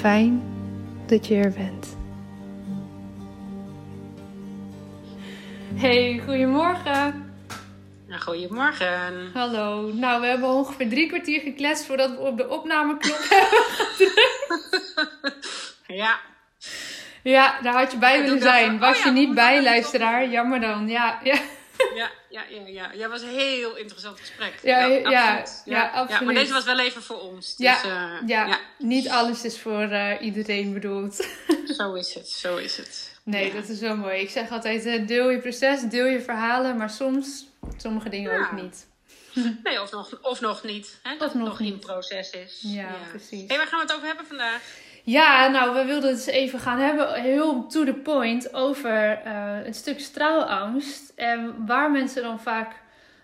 Fijn dat je er bent. Hey, goedemorgen. Ja, goedemorgen. Hallo. Nou, we hebben ongeveer drie kwartier gekletst voordat we op de opnameknop hebben gedrukt. Ja, Ja, daar had je bij En willen zijn. Was oh je niet bij, luisteraar? Jammer dan. Ja, ja. Ja, ja, ja, ja. Ja, was een heel interessant gesprek. Ja, ja, absoluut. ja, absoluut. maar deze was wel even voor ons. Dus, Ja, eh, ja. ja, niet alles is voor eh, iedereen bedoeld. zo is het, zo is het. Nee, Ja. dat is wel mooi. Ik zeg altijd, eh, deel je proces, deel je verhalen, maar soms sommige dingen Ja. ook niet. Nee, of nog, of nog niet. Hè, dat Of het nog in niet. proces is. Ja, precies. Hé, waar gaan we het over hebben vandaag? Ja, nou, we wilden het eens even gaan hebben, heel to the point, over eh, een stuk straalangst. En waar mensen dan vaak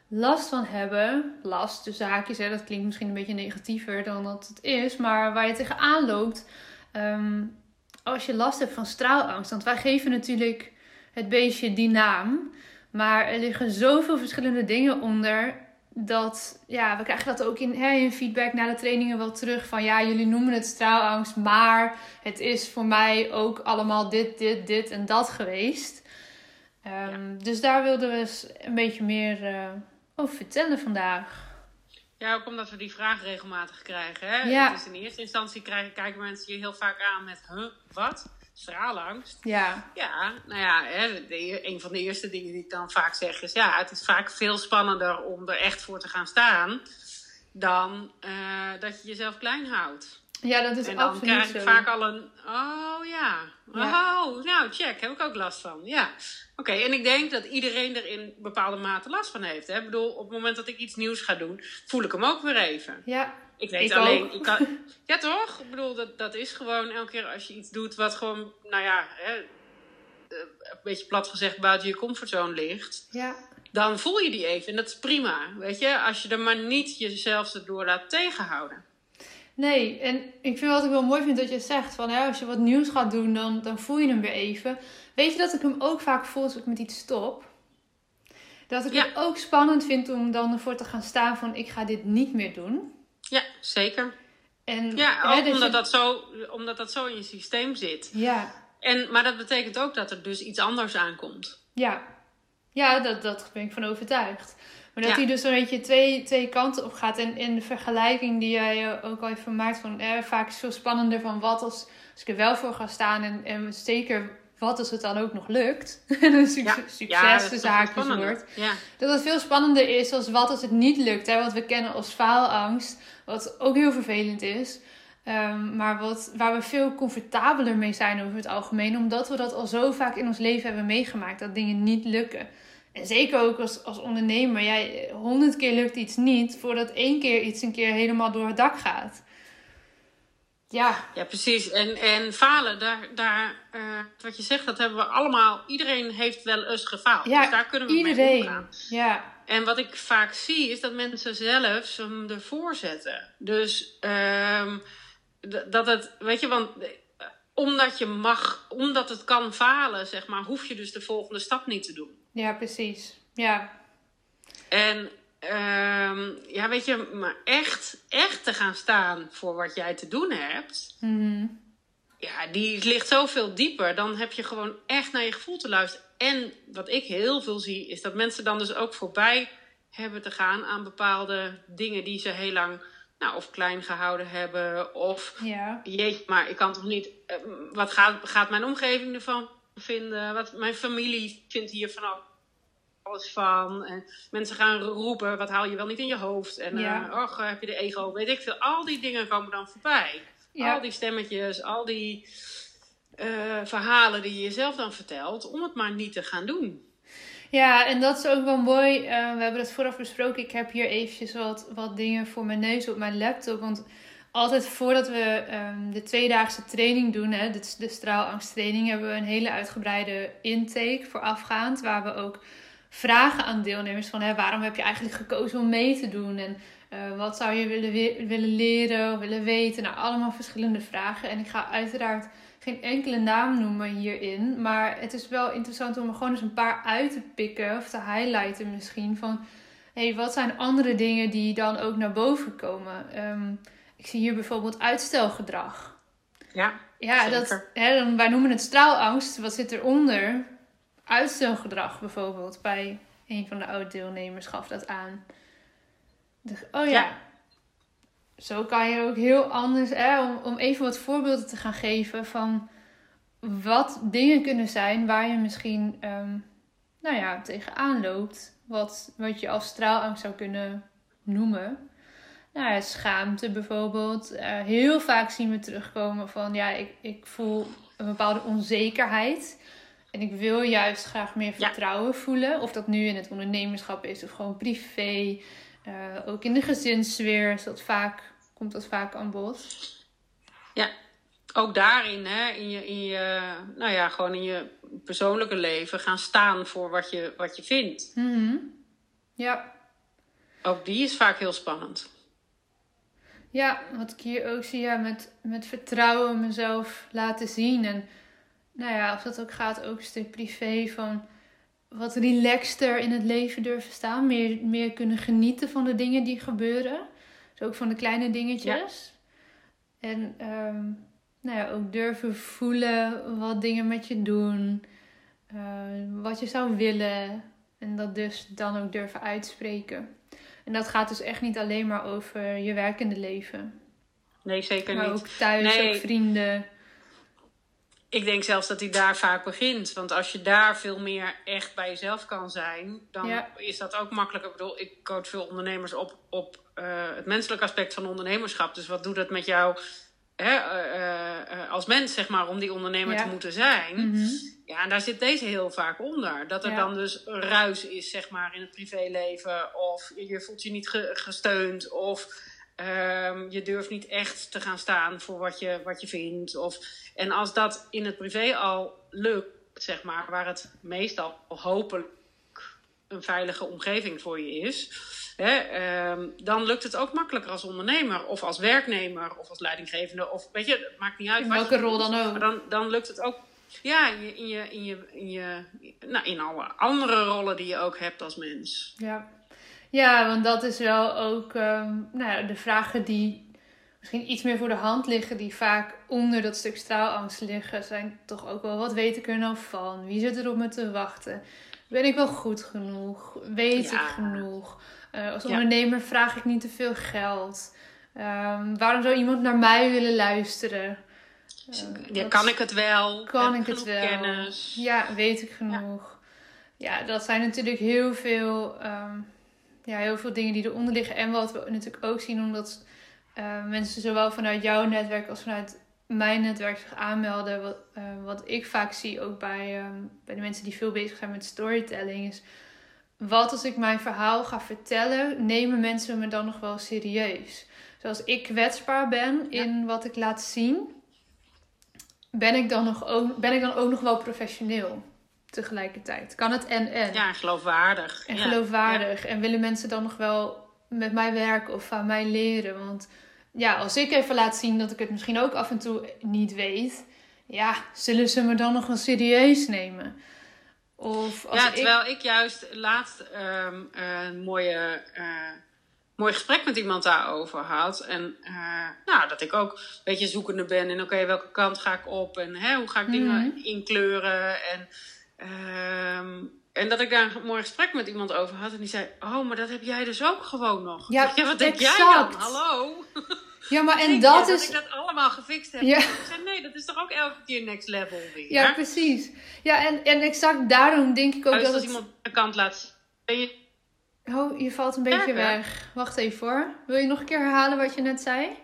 last van hebben. Last, dus haakjes, hè, dat klinkt misschien een beetje negatiever dan dat het is. Maar waar je tegenaan loopt ehm, als je last hebt van straalangst. Want wij geven natuurlijk het beestje die naam. Maar er liggen zoveel verschillende dingen onder. Dat, ja, we krijgen dat ook in, hè, in feedback na de trainingen wel terug. Van ja, jullie noemen het straalangst. Maar het is voor mij ook allemaal dit, dit, dit en dat geweest. Ehm, Dus daar wilden we eens een beetje meer eh, over vertellen vandaag. Ja, ook omdat we die vraag regelmatig krijgen. Hè? Ja. Is in eerste instantie krijgen, kijken mensen je heel vaak aan met... Huh, wat? Straalangst? Ja, Ja, nou ja, hè, de, een van de eerste dingen die ik dan vaak zeg is: ja, het is vaak veel spannender om er echt voor te gaan staan dan eh, dat je jezelf klein houdt. ja dat is en dan absoluut krijg zo. ik vaak al een: oh ja, Ja. oh, nou check, heb ik ook last van. Ja, oké. En ik denk dat iedereen er in bepaalde mate last van heeft. Hè? Ik bedoel, op het moment dat ik iets nieuws ga doen, voel ik hem ook weer even. Ja, Ik weet Ik alleen, ik kan, ja toch? Ik bedoel, dat, dat is gewoon elke keer als je iets doet wat gewoon, nou ja, hè, eh, een beetje plat gezegd buiten je comfortzone ligt, ja, dan voel je die even en dat is prima, weet je, als je er maar niet jezelf erdoor laat tegenhouden. Nee, en ik vind wat ik wel mooi vind dat je zegt van ja, als je wat nieuws gaat doen, dan, dan voel je hem weer even. Weet je dat ik hem ook vaak voel als ik met iets stop? Dat ik Ja. het ook spannend vind om dan ervoor te gaan staan van ik ga dit niet meer doen. Ja, zeker. En, Ja, hè, ook dus omdat, je- dat zo, omdat dat zo in je systeem zit. Ja, En, maar dat betekent ook dat er dus iets anders aankomt. Ja, ja dat, dat ben ik van overtuigd. Maar dat hij dus een beetje twee, twee kanten op gaat. En in de vergelijking die jij ook al even maakt, van eh, vaak is veel spannender van wat als, als ik er wel voor ga staan. En, en zeker wat als het dan ook nog lukt. en een succes, ja. de zaakjes wordt. Ja. Dat het veel spannender is als wat als het niet lukt. Hè? Wat we kennen als faalangst. Wat ook heel vervelend is. Ehm, maar wat, waar we veel comfortabeler mee zijn over het algemeen. Omdat we dat al zo vaak in ons leven hebben meegemaakt. Dat dingen niet lukken. En zeker ook als, als ondernemer. Jij, honderd keer lukt iets niet. Voordat één keer iets een keer helemaal door het dak gaat. Ja. Ja, precies. En, en falen, daar, daar uh, wat je zegt, dat hebben we allemaal. Iedereen heeft wel eens gefaald. Ja, dus daar kunnen we iedereen. mee omgaan. Ja. En wat ik vaak zie, is dat mensen zelf hem ervoor zetten. Dus um, dat het, weet je, want eh, omdat je mag, omdat het kan falen, zeg maar, hoef je dus de volgende stap niet te doen. Ja, precies. Ja. En um, ja, weet je, maar echt, echt te gaan staan voor wat jij te doen hebt. Mm Ja, die ligt zoveel dieper. Dan heb je gewoon echt naar je gevoel te luisteren. En wat ik heel veel zie, is dat mensen dan dus ook voorbij hebben te gaan aan bepaalde dingen die ze heel lang nou, of klein gehouden hebben. Of ja. jeetje, maar ik kan toch niet. Uh, wat gaat, gaat mijn omgeving ervan vinden? Wat mijn familie vindt hier van alles van. En mensen gaan roepen, wat haal je wel niet in je hoofd? En ja. uh, och, heb je de ego? Weet ik veel. Al die dingen komen dan voorbij. Al die stemmetjes, al die uh, verhalen die je jezelf dan vertelt, om het maar niet te gaan doen. Ja, en dat is ook wel mooi. Uh, we hebben het vooraf besproken. Ik heb hier eventjes wat, wat dingen voor mijn neus op mijn laptop. Want altijd voordat we um, de tweedaagse training doen, hè, de, de straalangsttraining, hebben we een hele uitgebreide intake voorafgaand. Waar we ook vragen aan deelnemers van hè, waarom heb je eigenlijk gekozen om mee te doen? En uh, wat zou je willen, willen leren of willen weten? Nou, allemaal verschillende vragen. En ik ga uiteraard geen enkele naam noemen hierin. Maar het is wel interessant om er gewoon eens een paar uit te pikken of te highlighten misschien. Van hey, wat zijn andere dingen die dan ook naar boven komen? Um, ik zie hier bijvoorbeeld uitstelgedrag. Ja, ja dat, hè, wij noemen het straalangst. Wat zit eronder? Uitstelgedrag bijvoorbeeld. Bij een van de oude deelnemers gaf dat aan. Oh ja, zo kan je ook heel anders, hè, om, om even wat voorbeelden te gaan geven van wat dingen kunnen zijn waar je misschien um, nou ja, tegenaan loopt. Wat, wat je als straalangst zou kunnen noemen. Nou ja, schaamte bijvoorbeeld. Uh, heel vaak zien we terugkomen van ja, ik, ik voel een bepaalde onzekerheid. En ik wil juist graag meer vertrouwen voelen. Of dat nu in het ondernemerschap is of gewoon privé. Uh, ook in de gezinssfeer is dat vaak, komt dat vaak aan bod. Ja, ook daarin, hè, in je, in je, nou ja, gewoon in je persoonlijke leven gaan staan voor wat je, wat je vindt. Mm Ja. Ook die is vaak heel spannend. Ja, wat ik hier ook zie, ja, met, met vertrouwen mezelf laten zien. En nou ja, of dat ook gaat, ook een stuk privé van wat relaxter in het leven durven staan. Meer, meer kunnen genieten van de dingen die gebeuren. Dus ook van de kleine dingetjes. En um, nou ja, ook durven voelen wat dingen met je doen. Uh, wat je zou willen. En dat dus dan ook durven uitspreken. En dat gaat dus echt niet alleen maar over je werkende leven. Nee, zeker maar niet. Maar ook thuis, ook vrienden. Ik denk zelfs dat hij daar vaak begint. Want als je daar veel meer echt bij jezelf kan zijn, dan is dat ook makkelijker. Ik bedoel, ik coach veel ondernemers op, op uh, het menselijke aspect van ondernemerschap. Dus wat doet dat met jou hè, uh, uh, als mens, zeg maar, om die ondernemer ja. te moeten zijn? Mm -hmm. Ja, en daar zit deze heel vaak onder. Dat er ja. dan dus ruis is, zeg maar, in het privéleven. Of je voelt je niet ge gesteund. Of um, je durft niet echt te gaan staan voor wat je, wat je vindt. Of, en als dat in het privé al lukt, zeg maar, waar het meestal hopelijk een veilige omgeving voor je is. Hè, um, dan lukt het ook makkelijker als ondernemer of als werknemer of als leidinggevende. Of weet je, het maakt niet uit. In welke rol dan ook. Maar dan, dan lukt het ook ja, in je, in je, in je, in je, nou, in alle andere rollen die je ook hebt als mens. Ja, ja want dat is wel ook um, nou, de vragen die misschien iets meer voor de hand liggen, die vaak onder dat stuk straalangst liggen, zijn toch ook wel wat weet ik er nou van? Wie zit er op me te wachten? Ben ik wel goed genoeg? Weet ik genoeg? Uh, als ondernemer vraag ik niet te veel geld. Um, waarom zou iemand naar mij willen luisteren? Uh, ja, kan ik het wel? Kan ik het wel? Kennis? Ja, weet ik genoeg? Ja, dat zijn natuurlijk heel veel, um, ja, heel veel dingen die eronder liggen. En wat we natuurlijk ook zien, omdat uh, mensen zowel vanuit jouw netwerk als vanuit mijn netwerk zich aanmelden. Wat, uh, wat ik vaak zie ook bij, um, bij de mensen die veel bezig zijn met storytelling is. Wat als ik mijn verhaal ga vertellen, nemen mensen me dan nog wel serieus? Zoals ik kwetsbaar ben in wat ik laat zien, ben ik dan, nog ook, ben ik dan ook nog wel professioneel tegelijkertijd? Kan het en en? Ja, geloofwaardig. En geloofwaardig. En willen mensen dan nog wel met mij werken of van mij leren? Want ja, als ik even laat zien dat ik het misschien ook af en toe niet weet, ja, zullen ze me dan nog wel serieus nemen? Of als ja, terwijl ik, juist laatst ehm, een mooie, uh, mooi gesprek met iemand daarover had. En uh, nou, dat ik ook een beetje zoekende ben. En oké, welke kant ga ik op? En hè, hoe ga ik dingen mhm. inkleuren? En, uh, en dat ik daar een mooi gesprek met iemand over had. En die zei, oh, maar dat heb jij dus ook gewoon nog. Ja, ja wat denk jij dan? Hallo? Ja, maar en dat is... Dat ik dat allemaal gefixt heb. Ja. Ik zei, nee, dat is toch ook elke keer next level weer. Ja, precies. Ja, en, en exact daarom denk ik ook dat als het... iemand de kant laat... Ben je... Oh, je valt een beetje weg. Wacht even hoor. Wil je nog een keer herhalen wat je net zei?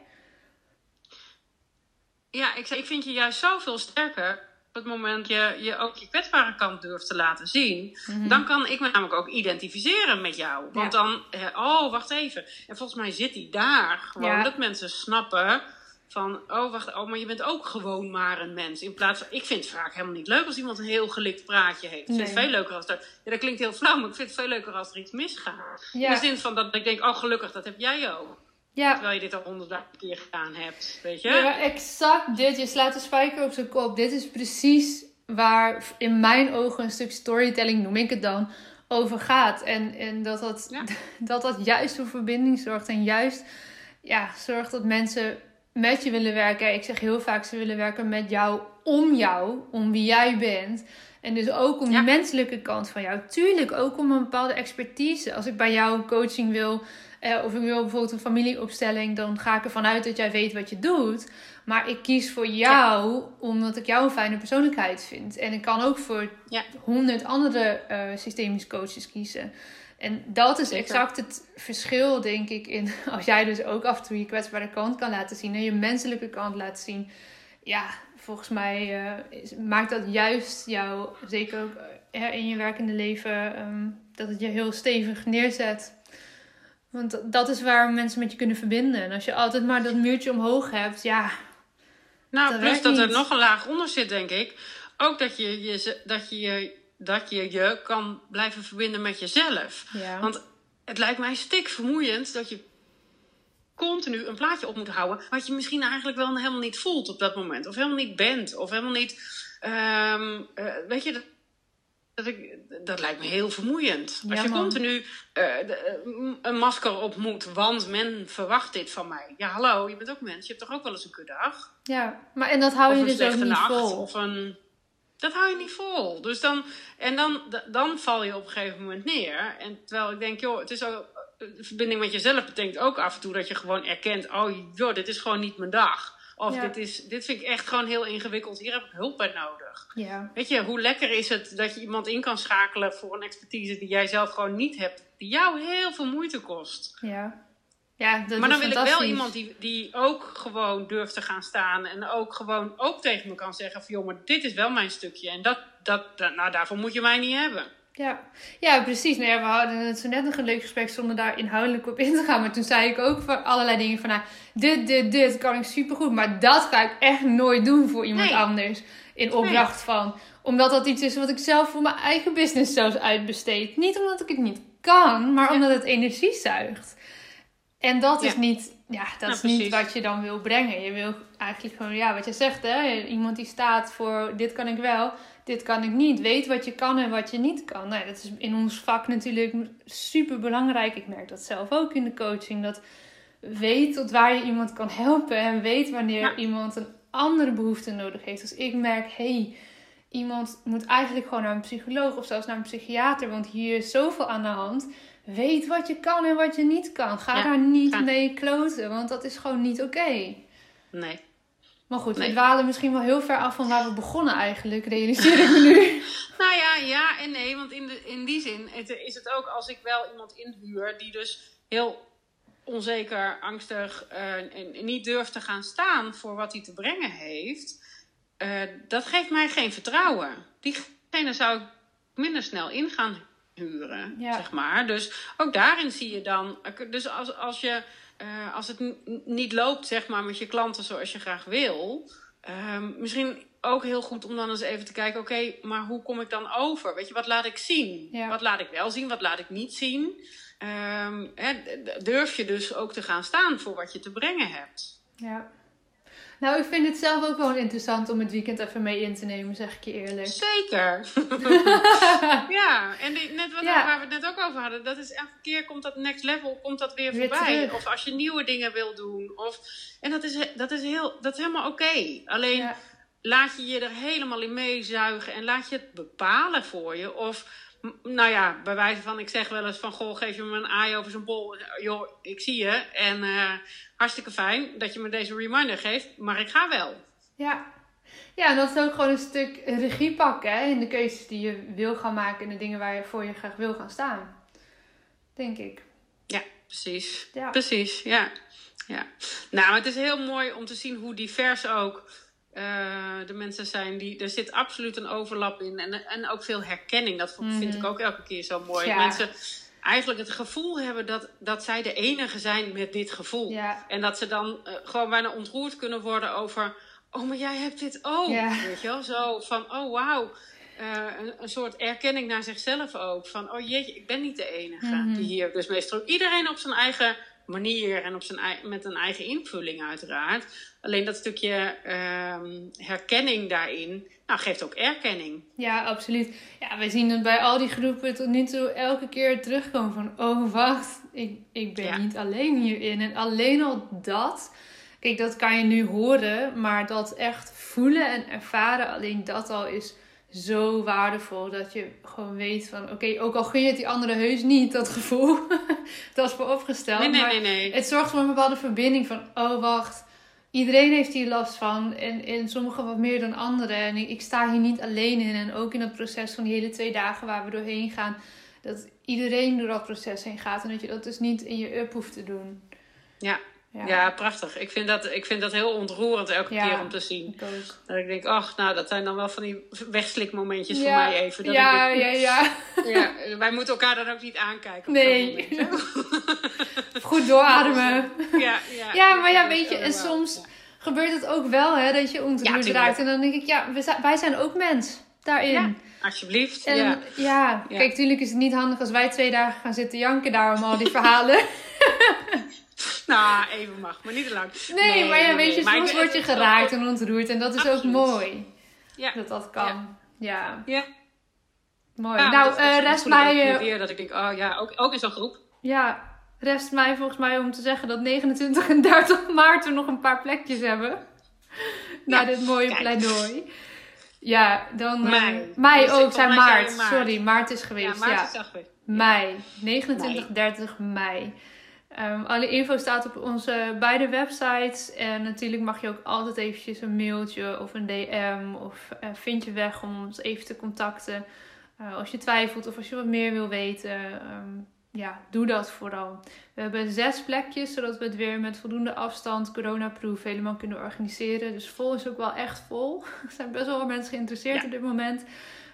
Ja, ik zei, ik vind je juist zoveel sterker op het moment je, je ook je kwetsbare kant durft te laten zien, mhm. dan kan ik me namelijk ook identificeren met jou. Want dan, oh, wacht even. En volgens mij zit hij daar gewoon dat mensen snappen van, oh, wacht, oh, maar je bent ook gewoon maar een mens. In plaats van, ik vind het vaak helemaal niet leuk als iemand een heel gelikt praatje heeft. Ik vind het veel leuker als dat, ja, dat klinkt heel flauw, maar ik vind het veel leuker als er iets misgaat. In de zin van dat ik denk, oh, gelukkig, dat heb jij ook. Ja. Terwijl je dit al honderdduizend keer gedaan hebt, weet je? Ja, exact dit. Je slaat de spijker op zijn kop. Dit is precies waar in mijn ogen een stuk storytelling, noem ik het dan, over gaat. En, en dat, dat, dat dat juist voor verbinding zorgt. En juist ja, zorgt dat mensen met je willen werken. Ik zeg heel vaak, ze willen werken met jou, om jou, om wie jij bent. En dus ook om die menselijke kant van jou. Tuurlijk ook om een bepaalde expertise. Als ik bij jou coaching wil uh, of ik wil bijvoorbeeld een familieopstelling, dan ga ik ervan uit dat jij weet wat je doet. Maar ik kies voor jou omdat ik jou een fijne persoonlijkheid vind. En ik kan ook voor honderd andere uh, systemische coaches kiezen. En dat is exact het verschil, denk ik, in als jij dus ook af en toe je kwetsbare kant kan laten zien en je menselijke kant laat zien. Ja, volgens mij uh, maakt dat juist jou, zeker ook in je werkende leven, um, dat het je heel stevig neerzet. Want dat is waar mensen met je kunnen verbinden. En als je altijd maar dat muurtje omhoog hebt, ja. Nou, plus dat er nog een laag onder zit, denk ik. Ook dat je je, dat je, dat je, je kan blijven verbinden met jezelf. Want het lijkt mij stik vermoeiend dat je continu een plaatje op moet houden. wat je misschien eigenlijk wel helemaal niet voelt op dat moment. Of helemaal niet bent. Of helemaal niet. Um, uh, weet je, dat, ik, dat lijkt me heel vermoeiend. Als je continu uh, een masker op moet, want men verwacht dit van mij. Ja, hallo, je bent ook mens. Je hebt toch ook wel eens een kuddag? Ja, maar en dat hou je dus ook niet vol. Of een... Dat hou je niet vol. Dus dan, en dan, dan val je op een gegeven moment neer. En terwijl ik denk, joh, het is ook, de verbinding met jezelf betekent ook af en toe dat je gewoon erkent: oh joh, dit is gewoon niet mijn dag. Of dit, is, dit vind ik echt gewoon heel ingewikkeld. Hier heb ik hulp bij nodig. Ja. Weet je, hoe lekker is het dat je iemand in kan schakelen voor een expertise die jij zelf gewoon niet hebt. Die jou heel veel moeite kost. Ja. Ja, dat maar dan wil ik wel iemand die, die ook gewoon durft te gaan staan. En ook gewoon ook tegen me kan zeggen van... joh, maar dit is wel mijn stukje. En dat, dat, nou, daarvoor moet je mij niet hebben. Ja, ja precies. Nou ja, we hadden het zo net nog een leuk gesprek zonder daar inhoudelijk op in te gaan. Maar toen zei ik ook voor allerlei dingen van... Nou, dit, dit, dit kan ik supergoed. Maar dat ga ik echt nooit doen voor iemand anders. In opdracht van... Omdat dat iets is wat ik zelf voor mijn eigen business zelfs uitbesteed. Niet omdat ik het niet kan, maar omdat het energie zuigt. En dat is niet... Ja, dat is niet wat je dan wil brengen. Je wil eigenlijk gewoon, ja, wat je zegt, hè. Iemand die staat voor dit kan ik wel dit kan ik niet. Weet wat je kan en wat je niet kan. Nou, dat is in ons vak natuurlijk super belangrijk. Ik merk dat zelf ook in de coaching. Dat weet tot waar je iemand kan helpen en weet wanneer iemand een andere behoefte nodig heeft. Als ik merk, hey, iemand moet eigenlijk gewoon naar een psycholoog of zelfs naar een psychiater, want hier is zoveel aan de hand. Weet wat je kan en wat je niet kan. Ga daar niet mee kloten, want dat is gewoon niet oké. Nee. Maar goed, we dwalen misschien wel heel ver af van waar we begonnen eigenlijk, realiseer ik me nu. nou ja, ja en nee, want in, de, in die zin is het ook als ik wel iemand inhuur die dus heel onzeker, angstig uh, en niet durft te gaan staan voor wat hij te brengen heeft, uh, dat geeft mij geen vertrouwen. Diegene zou ik minder snel in gaan huren, zeg maar. Dus ook daarin zie je dan, dus als, als je uh, als het niet loopt, zeg maar, met je klanten zoals je graag wil. Uh, misschien ook heel goed om dan eens even te kijken: oké, maar hoe kom ik dan over? Weet je, wat laat ik zien? Wat laat ik wel zien? Wat laat ik niet zien? Um, hè, durf je dus ook te gaan staan voor wat je te brengen hebt? Ja. Nou, ik vind het zelf ook wel interessant om het weekend even mee in te nemen, zeg ik je eerlijk. Zeker. ja, en net wat waar we het net ook over hadden, dat is elke keer komt dat next level komt dat weer, voorbij. Of als je nieuwe dingen wil doen. Of, en dat is, dat is, heel, dat is helemaal oké. Alleen laat je je er helemaal in meezuigen en laat je het bepalen voor je. Of nou ja, bij wijze van, ik zeg wel eens van, goh, geef je me een aai over zijn bol. Joh, ik zie je. En uh, hartstikke fijn dat je me deze reminder geeft, maar ik ga wel. Ja. Ja, en dat is ook gewoon een stuk regie pakken hè, in de keuzes die je wil gaan maken en de dingen waar je voor je graag wil gaan staan. Denk ik. Ja, precies. Ja. Precies, ja. ja. Nou, het is heel mooi om te zien hoe divers ook uh, de mensen zijn die. Er zit absoluut een overlap in. En, en ook veel herkenning. Dat vind ik mhm. ook elke keer zo mooi. Ja. Mensen eigenlijk het gevoel hebben dat, dat zij de enige zijn met dit gevoel. Ja. En dat ze dan uh, gewoon bijna ontroerd kunnen worden over. Oh, maar jij hebt dit ook. Weet je wel? Zo van, oh wauw. Uh, een, een, soort erkenning naar zichzelf ook. Van, oh jeetje, ik ben niet de enige mhm. die hier dus meestal. Iedereen op zijn eigen manier en op zijn, met een eigen invulling uiteraard. Alleen dat stukje ehm, herkenning daarin, nou, geeft ook erkenning. Ja, absoluut. Ja, wij zien het bij al die groepen tot nu toe elke keer terugkomen van... Oh, wacht, ik, ik ben niet alleen hierin. En alleen al dat... Kijk, dat kan je nu horen, maar dat echt voelen en ervaren, alleen dat al is zo waardevol. Dat je gewoon weet van, oké, ook al gun je het die andere heus niet, dat gevoel. dat is voor opgesteld. Nee, nee, nee, nee. Het zorgt voor een bepaalde verbinding van, oh wacht, iedereen heeft hier last van. En, en sommigen wat meer dan anderen. En ik, ik, sta hier niet alleen in. En ook in het proces van die hele twee dagen waar we doorheen gaan. Dat iedereen door dat proces heen gaat. En dat je dat dus niet in je up hoeft te doen. Ja, ja. prachtig. Ik vind, dat, ik vind dat heel ontroerend elke keer om te zien. Dat ik denk, ach, nou, dat zijn dan wel van die wegslikmomentjes voor mij even. Dat ja, ja, ja, ja. Wij moeten elkaar dan ook niet aankijken. Nee. Goed doorademen. Ja, ja, ja, maar ja, weet je, en soms gebeurt het ook wel, hè, dat je ontroerd raakt. En dan denk ik, ja, wij zijn ook mens daarin. Alsjeblieft. En, ja. ja. kijk, natuurlijk is het niet handig als wij twee dagen gaan zitten janken daar om al die verhalen. nou, even mag, maar niet te lang. Nee, maar ja, weet je, soms word je geraakt en ontroerd. En dat is ook mooi. Ja. Dat dat kan. Ja. Ja. Mooi. nou, uh, rest mij... Uh, weer dat ik denk, oh ja, ook, ook in zo'n groep. Ja, rest mij volgens mij om te zeggen dat 29 en 30 maart we nog een paar plekjes hebben. Na dit mooie kijk. pleidooi. Ja, dan... Uh, mei. Mei, dus ook, zijn maart. Sorry, maart is geweest. Ja, maart is geweest. Mei. 29, 30 mei. Um, alle info staat op onze beide websites. En natuurlijk mag je ook altijd eventjes een mailtje of een DM. Of uh, vind je weg om ons even te contacten. Uh, als je twijfelt of als je wat meer wil weten. Um, ja, doe dat vooral. We hebben zes plekjes, zodat we het weer met voldoende afstand, coronaproof, helemaal kunnen organiseren. Dus vol is ook wel echt vol. Er zijn best wel wat mensen geïnteresseerd op dit moment.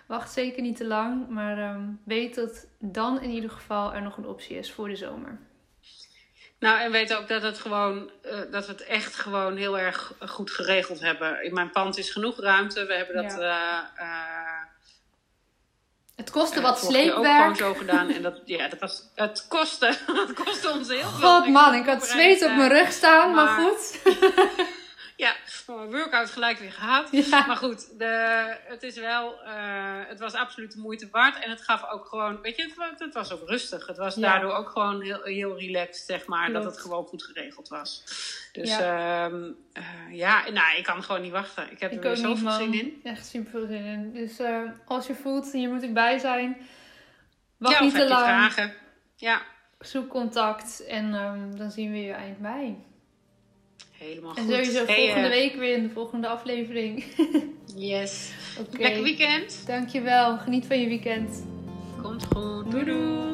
Wacht zeker niet te lang, maar um, weet dat dan in ieder geval er nog een optie is voor de zomer. Nou, en weet ook dat, het gewoon, uh, dat we het echt gewoon heel erg goed geregeld hebben. In mijn pand is genoeg ruimte. We hebben dat. Ja. Uh, het kostte wat sleepwerk. ook gewoon zo gedaan. En dat, ja, dat was, het, kostte, het kostte ons heel veel. God man, ik had zweet op mijn rug staan, maar, maar goed. Ja, workout gelijk weer gehad. Maar goed, de, het is wel, uh, het was absoluut de moeite waard. En het gaf ook gewoon, weet je, het, het was ook rustig. Het was daardoor ook gewoon heel, heel relaxed, zeg maar, dat het gewoon goed geregeld was. Dus ja, um, uh, ja nou, ik kan gewoon niet wachten. Ik heb ik er zoveel zin in. Echt super veel zin in. Dus uh, als je voelt, hier moet ik bij zijn. Wacht niet te lang. vragen. Ja. Zoek contact en um, dan zien we je eind mei. Helemaal en goed. En sowieso volgende uh, week weer in de volgende aflevering. yes. Okay. Lekker weekend. Dankjewel. Geniet van je weekend. Komt goed. Doei doei.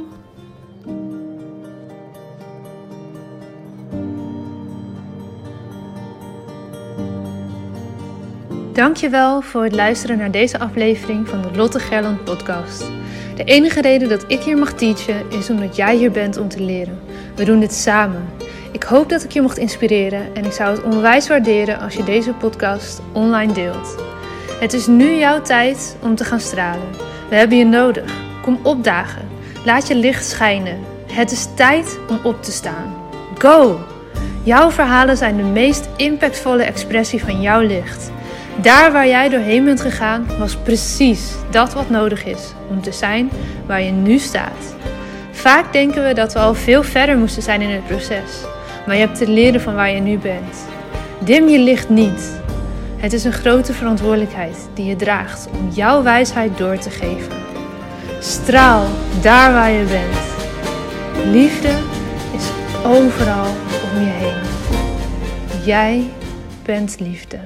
Dankjewel voor het luisteren naar deze aflevering van de Lotte Gerland podcast. De enige reden dat ik hier mag teachen is omdat jij hier bent om te leren. We doen dit samen. Ik hoop dat ik je mocht inspireren en ik zou het onwijs waarderen als je deze podcast online deelt. Het is nu jouw tijd om te gaan stralen. We hebben je nodig. Kom opdagen. Laat je licht schijnen. Het is tijd om op te staan. Go! Jouw verhalen zijn de meest impactvolle expressie van jouw licht. Daar waar jij doorheen bent gegaan, was precies dat wat nodig is om te zijn waar je nu staat. Vaak denken we dat we al veel verder moesten zijn in het proces, maar je hebt te leren van waar je nu bent. Dim je licht niet. Het is een grote verantwoordelijkheid die je draagt om jouw wijsheid door te geven. Straal daar waar je bent. Liefde is overal om je heen. Jij bent liefde.